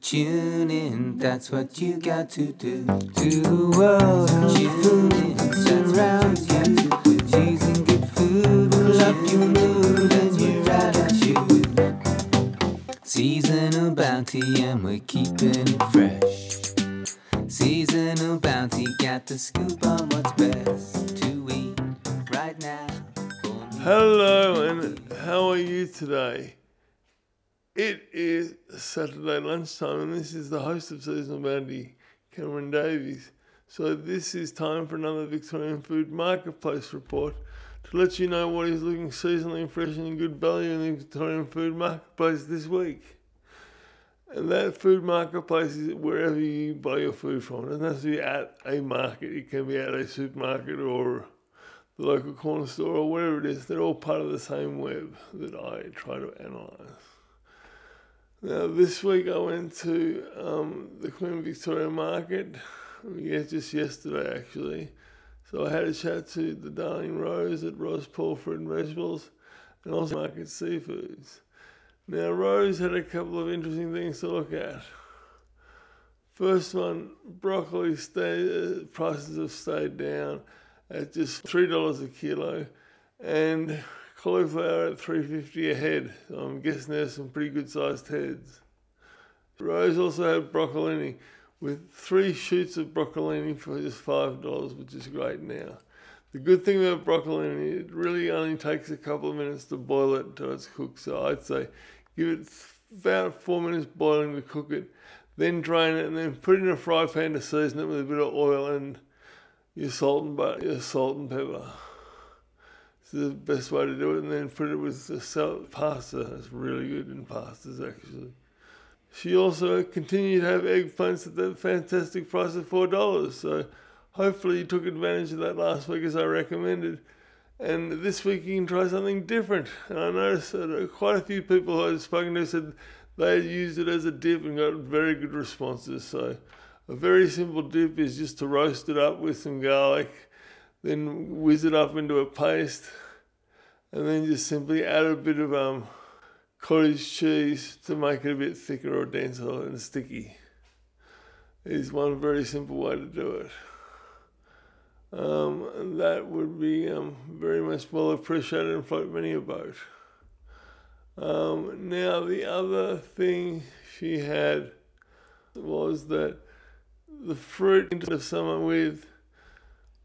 tune in, that's what you got to do. To the world, tune in, surrounds you. Cheese and good food will up your mood and your attitude. Seasonal bounty, and we're keeping it fresh. Seasonal bounty, got the scoop on what's best to eat right now. Hello, and how are you today? It is Saturday lunchtime, and this is the host of Seasonal Bounty, Cameron Davies. So, this is time for another Victorian Food Marketplace report to let you know what is looking seasonally fresh and in good value in the Victorian Food Marketplace this week. And that food marketplace is wherever you buy your food from. It doesn't have to be at a market, it can be at a supermarket or the local corner store or wherever it is, they're all part of the same web that I try to analyse. Now, this week I went to um, the Queen Victoria Market, yeah, just yesterday actually. So I had a chat to the Darling Rose at Rose Paul and Vegetables and also Market Seafoods. Now, Rose had a couple of interesting things to look at. First one, broccoli stay, uh, prices have stayed down at just three dollars a kilo, and cauliflower at three fifty a head. I'm guessing there's some pretty good sized heads. Rose also had broccolini with three shoots of broccolini for just five dollars, which is great now. The good thing about broccolini, it really only takes a couple of minutes to boil it until it's cooked. So I'd say give it about four minutes boiling to cook it, then drain it, and then put it in a fry pan to season it with a bit of oil and your salt and butter, your salt and pepper. The best way to do it, and then put it with the salt pasta. It's really good in pastas actually. She also continued to have eggplants at that fantastic price of four dollars. So hopefully you took advantage of that last week as I recommended. And this week you can try something different. And I noticed that uh, quite a few people I've spoken to said they had used it as a dip and got very good responses. So a very simple dip is just to roast it up with some garlic, then whiz it up into a paste, and then just simply add a bit of um, cottage cheese to make it a bit thicker or denser and sticky. Is one very simple way to do it. Um, and that would be um, very much well appreciated and float many a boat. Um, now, the other thing she had was that the fruit into the summer with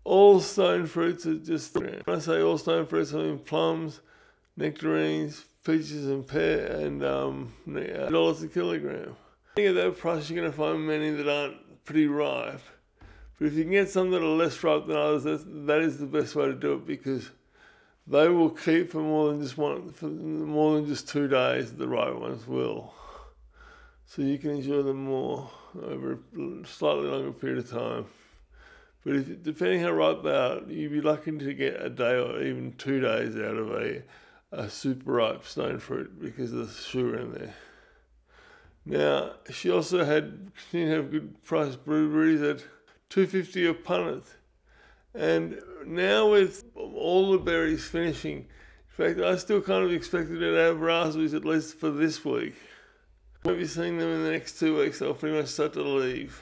all stone fruits are just when I say all stone fruits, I mean plums, nectarines, peaches, and pear, and um, dollars a kilogram. I think at that price you're going to find many that aren't pretty ripe. But if you can get some that are less ripe than others, that's, that is the best way to do it because they will keep for more than just one, for more than just two days. The ripe ones will, so you can enjoy them more over a slightly longer period of time. But if, depending how ripe they are, you'd be lucky to get a day or even two days out of a, a super ripe stone fruit because of the sugar in there. Now, she also had continued to have good priced blueberries at 250 a punnet. And now with all the berries finishing, in fact, I still kind of expected to have raspberries at least for this week. Won't be seeing them in the next two weeks. I'll pretty much start to leave.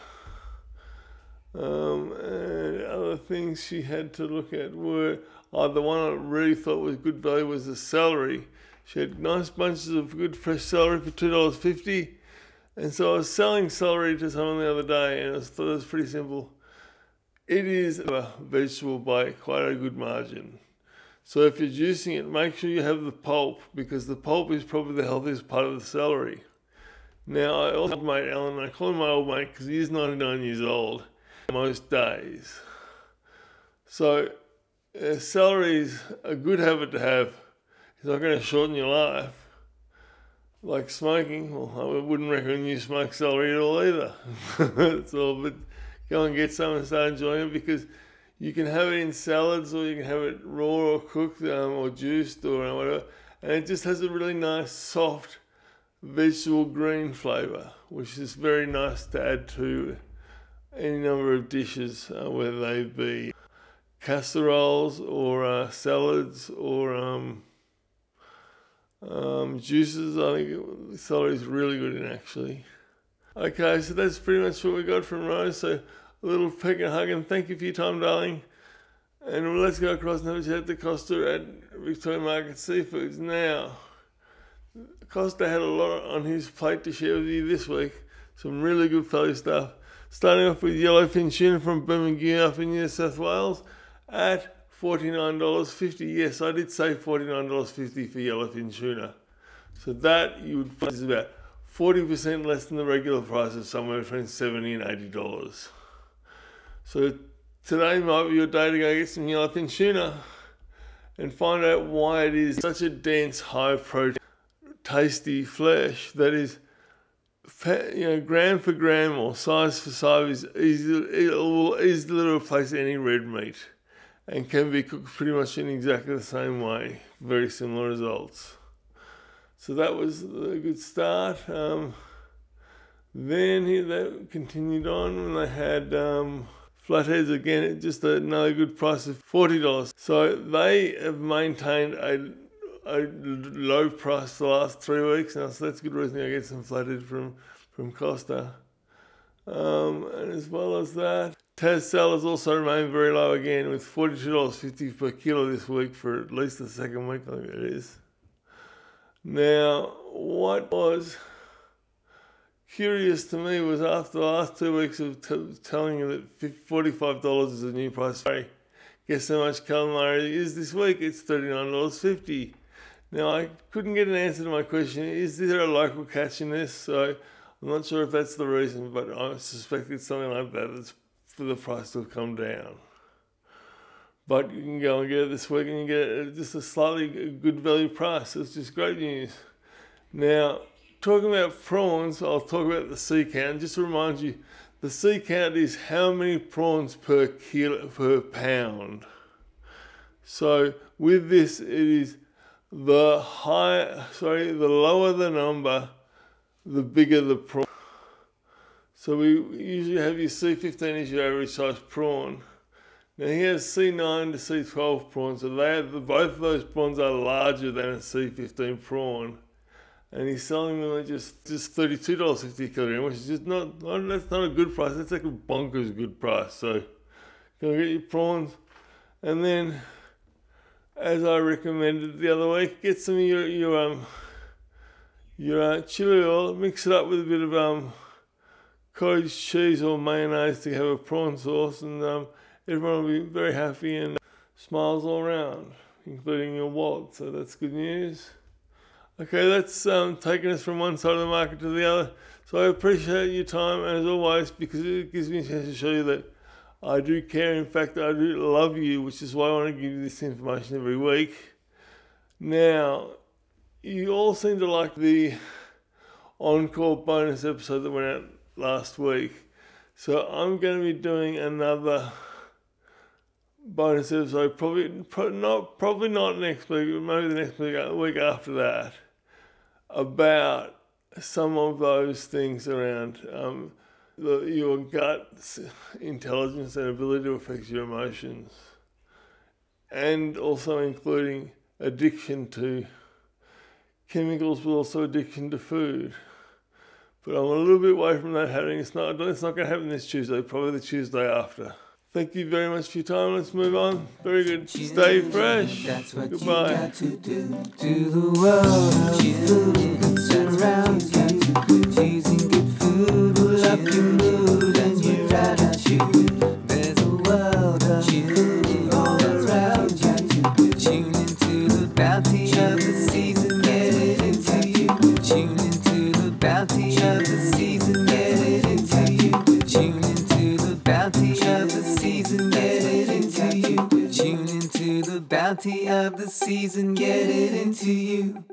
Um, and other things she had to look at were oh, the one I really thought was good value was the celery. She had nice bunches of good fresh celery for two dollars fifty, and so I was selling celery to someone the other day, and I thought it was pretty simple. It is a vegetable by quite a good margin. So if you're juicing it, make sure you have the pulp because the pulp is probably the healthiest part of the celery. Now, I also have mate Alan, I call him my old mate because he is 99 years old most days. So, uh, celery is a good habit to have. It's not going to shorten your life. Like smoking, well, I wouldn't recommend you smoke celery at all either. it's all, but go and get some and start enjoying it because you can have it in salads or you can have it raw or cooked um, or juiced or whatever. And it just has a really nice, soft, vegetable green flavour, which is very nice to add to any number of dishes, uh, whether they be casseroles or uh, salads or um, um, juices. I think celery is really good in actually. Okay, so that's pretty much what we got from Rose. So a little peck and hug and thank you for your time, darling. And let's go across and have a chat to Costa at Victoria Market Seafoods. Now, Costa had a lot on his plate to share with you this week. Some really good fellow stuff. Starting off with yellowfin tuna from Bermagui up in New South Wales at $49.50. Yes, I did say $49.50 for yellowfin tuna. So that you would find is about 40% less than the regular price of somewhere between 70 and $80. So today might be your day to go get some yellowfin tuna and find out why it is such a dense, high protein, tasty flesh that is you know, gram for gram or size for size is easy, it will easily replace any red meat and can be cooked pretty much in exactly the same way. Very similar results. So that was a good start. Um, then he, they continued on when they had um, flatheads again, just another good price of $40. So they have maintained a a low price the last three weeks now, so that's good reason I get some flathead from from Costa. Um, and as well as that, Tas salads also remain very low again, with forty-two dollars fifty per kilo this week for at least the second week. I think it is. Now, what was curious to me was after the last two weeks of t- telling you that forty-five dollars is a new price. Guess how much calamari is this week? It's thirty-nine dollars fifty. Now, I couldn't get an answer to my question is there a local catch in this? So I'm not sure if that's the reason, but I suspect it's something like that that's for the price to have come down. But you can go and get it this week and you get uh, just a slightly good value price. It's just great news. Now, talking about prawns, I'll talk about the sea count. Just to remind you, the sea count is how many prawns per kilo per pound. So with this, it is the high, sorry, the lower the number, the bigger the prawn. So we usually have your C15 as your average size prawn. Now he has C9 to C12 prawns, so they have, both of those prawns are larger than a C15 prawn. And he's selling them at just, just $32.50 a kilogram, which is just not, not, that's not a good price. That's like a bonkers good price. So go get your prawns. And then as I recommended the other week, get some of your your um your uh, chili oil, mix it up with a bit of um cottage cheese or mayonnaise to have a prawn sauce, and um, everyone will be very happy and smiles all around, including your wallet. So that's good news. Okay, that's um, taking us from one side of the market to the other. So I appreciate your time as always because it gives me a chance to show you that I do care. In fact, I do love you, which is why I want to give you this information every week. Now, you all seem to like the encore bonus episode that went out last week. So I'm going to be doing another bonus episode, probably not probably not next week, maybe the next week, uh, week after that, about some of those things around. Um, your gut intelligence and ability to affect your emotions, and also including addiction to chemicals, but also addiction to food. But I'm a little bit away from that happening. It's not. It's not going to happen this Tuesday. Probably the Tuesday after. Thank you very much for your time. Let's move on. Very good. Stay fresh. That's what Goodbye. Bounty of the season, get it into you. Tune into the bounty of the season, get it into you. Tune into the bounty of the season, get it into you.